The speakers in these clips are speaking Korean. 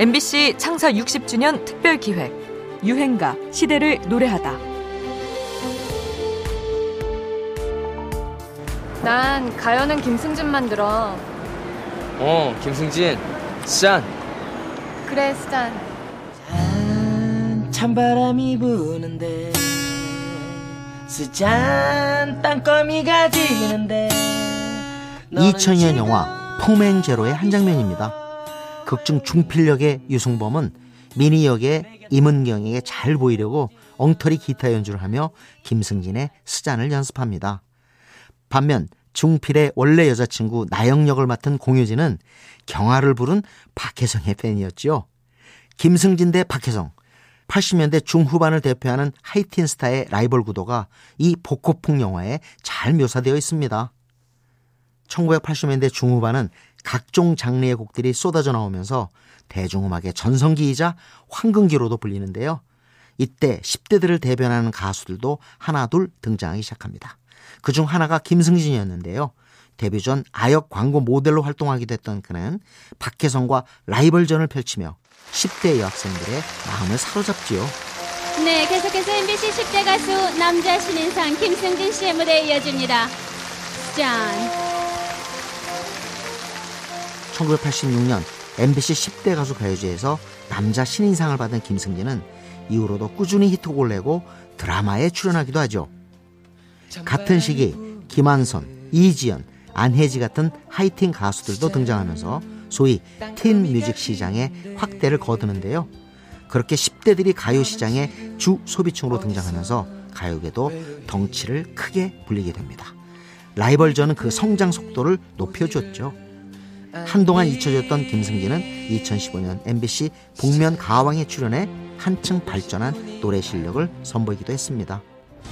MBC 창사 60주년 특별 기획 유행가 시대를 노래하다. 난 가요는 김승진만 들어. 어, 김승진. 짠. 그래, 스잔. 짠 찬바람이 부는데 스잔 땅거미가 지는데 2000년 영화 폼앤제로의 한 장면입니다. 극중 중필역의 유승범은 미니 역의 임은경에게 잘 보이려고 엉터리 기타 연주를 하며 김승진의 스잔을 연습합니다. 반면 중필의 원래 여자친구 나영 역을 맡은 공효진은 경화를 부른 박혜성의 팬이었죠. 김승진 대 박혜성. 80년대 중후반을 대표하는 하이틴 스타의 라이벌 구도가 이 복고풍 영화에 잘 묘사되어 있습니다. 1980년대 중후반은 각종 장르의 곡들이 쏟아져 나오면서 대중음악의 전성기이자 황금기로도 불리는데요. 이때 10대들을 대변하는 가수들도 하나둘 등장하기 시작합니다. 그중 하나가 김승진이었는데요. 데뷔 전 아역 광고 모델로 활동하기도 했던 그는 박혜성과 라이벌전을 펼치며 10대 여학생들의 마음을 사로잡지요. 네, 계속해서 MBC 10대 가수 남자 신인상 김승진 씨의 무대 이어집니다. 짠. 1986년 MBC 10대 가수 가요제에서 남자 신인상을 받은 김승진은 이후로도 꾸준히 히트곡을 내고 드라마에 출연하기도 하죠. 같은 시기 김한선, 이지연, 안혜지 같은 하이틴 가수들도 등장하면서 소위 틴 뮤직 시장의 확대를 거두는데요. 그렇게 10대들이 가요 시장의 주 소비층으로 등장하면서 가요계도 덩치를 크게 불리게 됩니다. 라이벌전은 그 성장 속도를 높여줬죠. 한동안 잊혀졌던 김승기는 2015년 MBC 복면 가왕에 출연해 한층 발전한 노래 실력을 선보이기도 했습니다.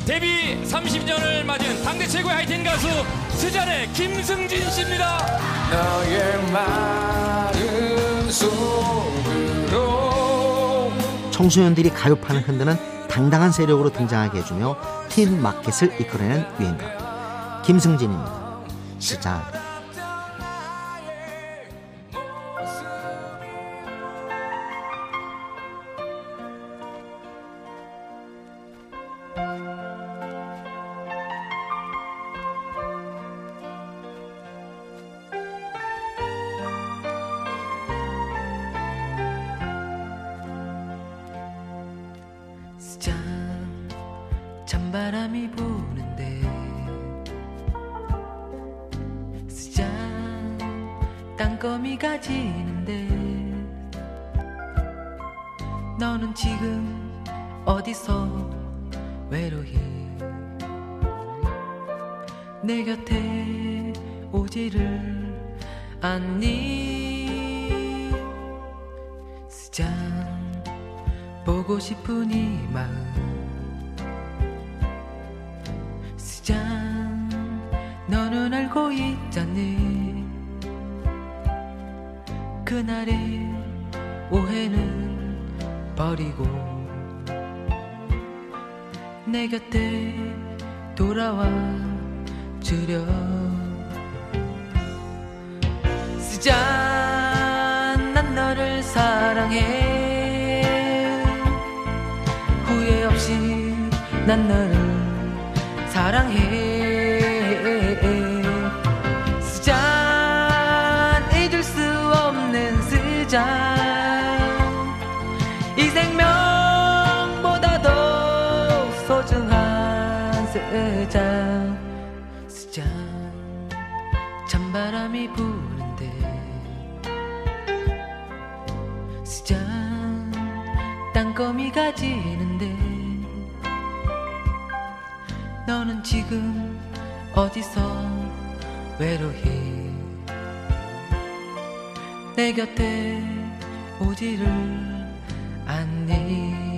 데뷔 30년을 맞은 당대 최고의 하이틴 가수 스잔의 김승진 씨입니다. 너의 마른 속으로 청소년들이 가요판을 흔드는 당당한 세력으로 등장하게 해주며 틴 마켓을 이끌어내는 유행가 김승진입니다. 시작. 바람이 부는데 짠 땅거미가 지는데 너는 지금 어디서 외로이 내 곁에 오지를 않니? 짠 보고 싶은 이 마음. 스잔 너는 알고 있잖니? 그날의 오해는 버리고 내 곁에 돌아와 주려 스잔 난 너를 사랑해. 후회 없이 난 너를 사랑해. 스잔 잊을 수 없는 스잔 스잔 스잔 찬바람이 부는데. 스잔 땅거미가 지는데. 너는 지금 어디서 외로이? 내 곁에 오지를 않니